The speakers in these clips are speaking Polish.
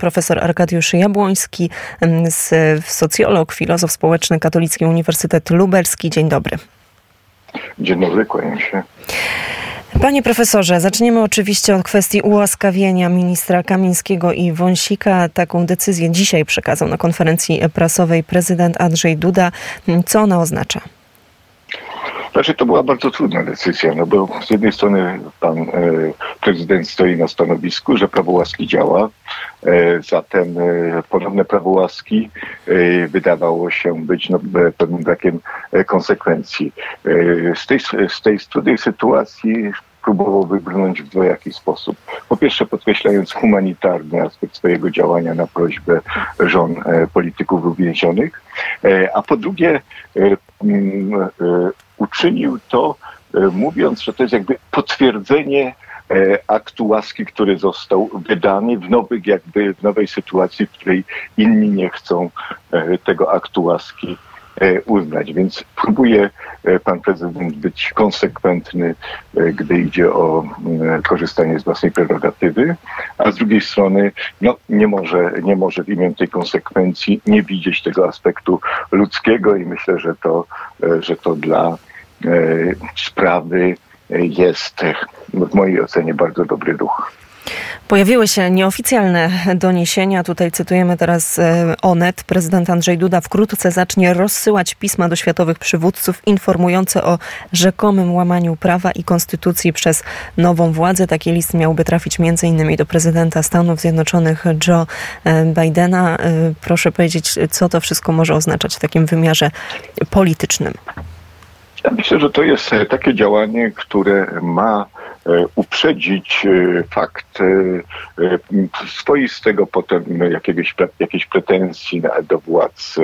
profesor Arkadiusz Jabłoński, socjolog, filozof społeczny, Katolicki Uniwersytet Lubelski. Dzień dobry. Dzień dobry, kłaniam się. Panie profesorze, zaczniemy oczywiście od kwestii ułaskawienia ministra Kamińskiego i Wąsika. Taką decyzję dzisiaj przekazał na konferencji prasowej prezydent Andrzej Duda. Co ona oznacza? Znaczy, to była bardzo trudna decyzja, no bo z jednej strony pan e, prezydent stoi na stanowisku, że prawo łaski działa, e, zatem e, ponowne prawo łaski e, wydawało się być no, e, pewnym brakiem e, konsekwencji. z, tej, z tej trudnej sytuacji próbował wybrnąć w dwojaki sposób. Po pierwsze podkreślając humanitarny aspekt swojego działania na prośbę żon polityków uwięzionych, a po drugie uczynił to mówiąc, że to jest jakby potwierdzenie aktu łaski, który został wydany w nowych, jakby w nowej sytuacji, w której inni nie chcą tego aktu łaski uznać. Więc próbuje pan prezydent być konsekwentny, gdy idzie o korzystanie z własnej prerogatywy, a z drugiej strony no, nie, może, nie może w imię tej konsekwencji nie widzieć tego aspektu ludzkiego i myślę, że to, że to dla sprawy jest w mojej ocenie bardzo dobry ruch. Pojawiły się nieoficjalne doniesienia. Tutaj cytujemy teraz Onet. Prezydent Andrzej Duda wkrótce zacznie rozsyłać pisma do światowych przywódców informujące o rzekomym łamaniu prawa i konstytucji przez nową władzę. Taki list miałby trafić m.in. do prezydenta Stanów Zjednoczonych Joe Bidena. Proszę powiedzieć, co to wszystko może oznaczać w takim wymiarze politycznym. Ja myślę, że to jest takie działanie, które ma uprzedzić fakt swoistego potem jakiegoś, jakiejś pretensji do władz,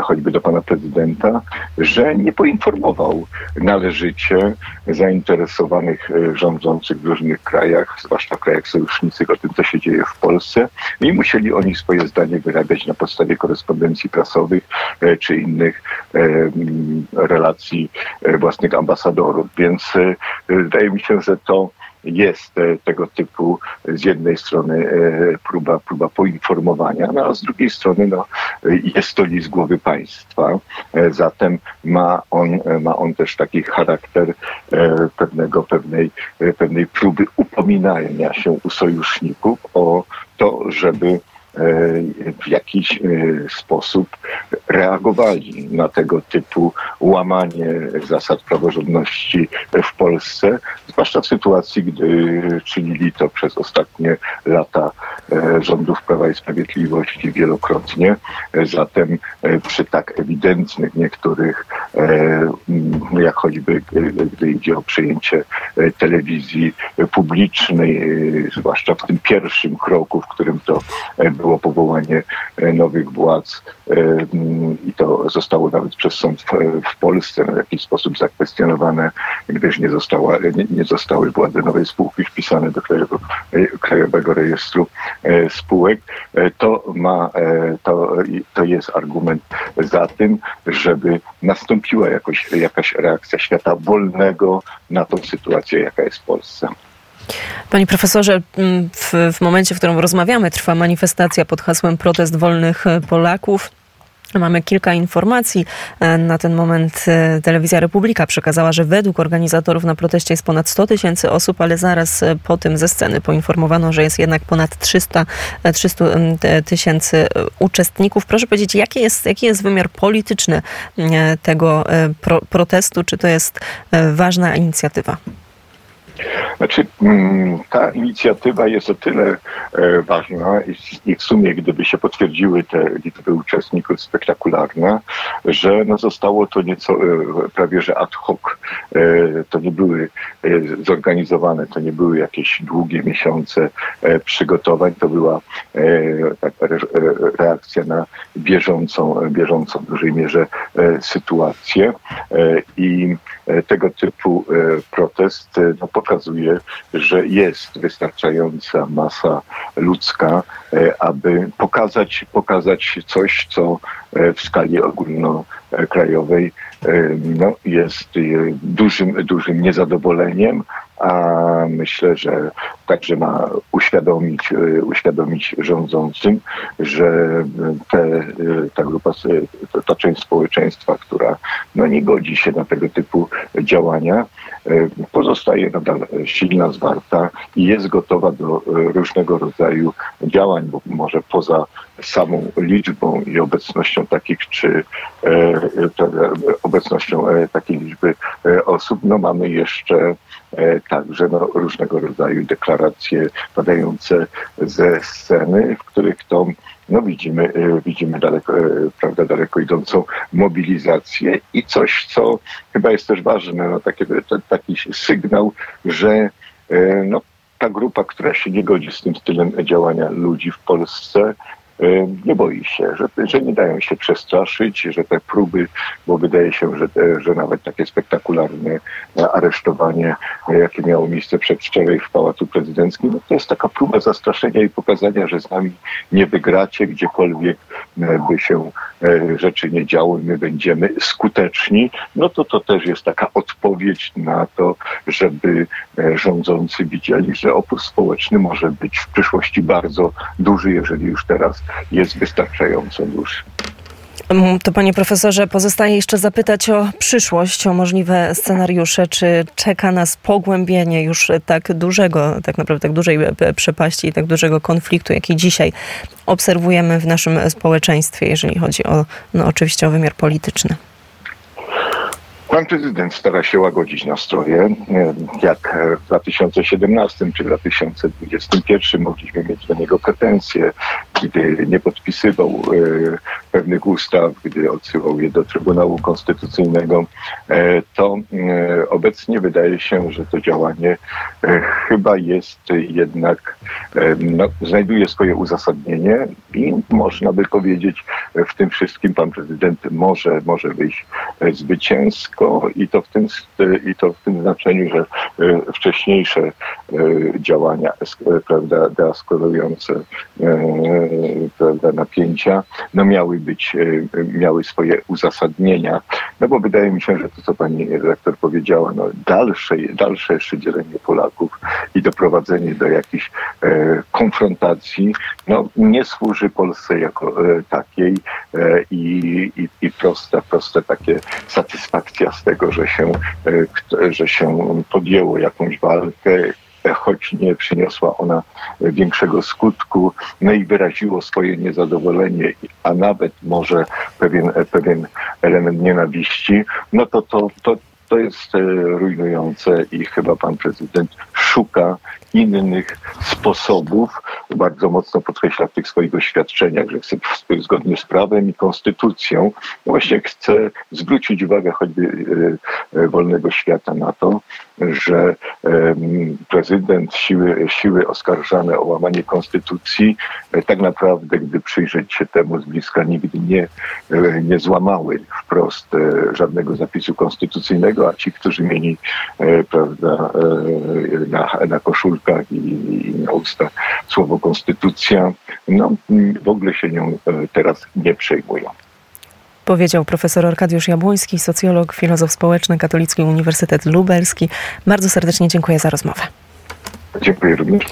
choćby do pana prezydenta, że nie poinformował należycie zainteresowanych rządzących w różnych krajach, zwłaszcza w krajach sojuszniczych, o tym, co się dzieje w Polsce i musieli oni swoje zdanie wyrabiać na podstawie korespondencji prasowych czy innych relacji własnych ambasadorów. Więc wydaje mi się, że to jest tego typu z jednej strony próba, próba poinformowania, no a z drugiej strony no, jest to list głowy państwa. Zatem ma on, ma on też taki charakter pewnego, pewnej, pewnej próby upominania się u sojuszników o to, żeby w jakiś sposób reagowali na tego typu łamanie zasad praworządności w Polsce, zwłaszcza w sytuacji, gdy czynili to przez ostatnie lata rządów Prawa i Sprawiedliwości wielokrotnie. Zatem przy tak ewidentnych niektórych, jak choćby gdy idzie o przejęcie telewizji publicznej, zwłaszcza w tym pierwszym kroku, w którym to było powołanie nowych władz i to zostało nawet przez sąd w, Polsce w jakiś sposób zakwestionowane, gdyż nie, została, nie, nie zostały władze nowej spółki wpisane do Krajowego, Krajowego Rejestru Spółek. To ma, to, to jest argument za tym, żeby nastąpiła jakoś, jakaś reakcja świata wolnego na tą sytuację, jaka jest w Polsce. Panie profesorze, w, w momencie, w którym rozmawiamy, trwa manifestacja pod hasłem Protest Wolnych Polaków. Mamy kilka informacji. Na ten moment Telewizja Republika przekazała, że według organizatorów na proteście jest ponad 100 tysięcy osób, ale zaraz po tym ze sceny poinformowano, że jest jednak ponad 300 tysięcy uczestników. Proszę powiedzieć, jaki jest, jaki jest wymiar polityczny tego pro, protestu? Czy to jest ważna inicjatywa? Znaczy, ta inicjatywa jest o tyle ważna i w sumie, gdyby się potwierdziły te liczby uczestników spektakularne, że no zostało to nieco prawie że ad hoc. To nie były zorganizowane, to nie były jakieś długie miesiące przygotowań, to była reakcja na bieżącą, bieżącą w dużej mierze sytuację. I tego typu protest no, pokazuje, że jest wystarczająca masa ludzka, aby pokazać, pokazać coś, co w skali ogólnokrajowej no, jest dużym, dużym niezadowoleniem, a myślę, że także ma uświadomić, uświadomić rządzącym, że te, ta grupa, ta część społeczeństwa, która no, nie godzi się na tego typu działania, pozostaje nadal silna, zwarta i jest gotowa do różnego rodzaju działań, bo może poza samą liczbą i obecnością takich, czy e, e, obecnością e, takiej liczby osób, no mamy jeszcze także no, różnego rodzaju deklaracje padające ze sceny, w których to no widzimy, widzimy daleko, prawda, daleko idącą mobilizację i coś, co chyba jest też ważne, no, taki, taki sygnał, że no, ta grupa, która się nie godzi z tym stylem działania ludzi w Polsce, nie boi się, że, że nie dają się przestraszyć, że te próby, bo wydaje się, że, że nawet takie spektakularne aresztowanie, jakie miało miejsce przedwczoraj w Pałacu Prezydenckim, no to jest taka próba zastraszenia i pokazania, że z nami nie wygracie, gdziekolwiek e, by się e, rzeczy nie działy, my będziemy skuteczni, no to to też jest taka odpowiedź na to, żeby rządzący widzieli, że opór społeczny może być w przyszłości bardzo duży, jeżeli już teraz jest wystarczająco duży. To panie profesorze, pozostaje jeszcze zapytać o przyszłość, o możliwe scenariusze. Czy czeka nas pogłębienie już tak dużego, tak naprawdę tak dużej przepaści i tak dużego konfliktu, jaki dzisiaj obserwujemy w naszym społeczeństwie, jeżeli chodzi o, no oczywiście o wymiar polityczny? Pan prezydent stara się łagodzić nastroje. Jak w 2017 czy 2021 mogliśmy mieć do niego pretensje, gdy nie podpisywał e, pewnych ustaw, gdy odsyłał je do Trybunału Konstytucyjnego, e, to e, obecnie wydaje się, że to działanie chyba jest jednak, no, znajduje swoje uzasadnienie i można by powiedzieć, w tym wszystkim pan prezydent może, może wyjść zwycięsko i to w tym, i to w tym znaczeniu, że e, wcześniejsze e, działania e, prawda, deeskalujące prawda, napięcia no miały być, miały swoje uzasadnienia. No bo wydaje mi się, że to, co pani redaktor powiedziała, no dalsze, dalsze jeszcze Polaków i doprowadzenie do jakichś konfrontacji, no nie służy Polsce jako takiej i, i, i proste, proste takie satysfakcja z tego, że się, e, że się podjęło jakąś walkę, choć nie przyniosła ona większego skutku, no i wyraziło swoje niezadowolenie, a nawet może pewien, pewien element nienawiści, no to to, to, to jest e, rujnujące i chyba pan prezydent szuka innych sposobów. Bardzo mocno podkreśla w tych swoich oświadczeniach, że chce zgodnie z prawem i konstytucją. Właśnie chce zwrócić uwagę choćby e, e, wolnego świata na to, że prezydent, siły, siły oskarżane o łamanie konstytucji, e, tak naprawdę, gdy przyjrzeć się temu z bliska, nigdy nie, nie złamały wprost żadnego zapisu konstytucyjnego, a ci, którzy mieli prawda, na, na koszulkę i, i na ustach słowo konstytucja, no w ogóle się nią e, teraz nie przejmują. Powiedział profesor Arkadiusz Jabłoński, socjolog, filozof społeczny, Katolicki Uniwersytet Lubelski. Bardzo serdecznie dziękuję za rozmowę. Dziękuję również.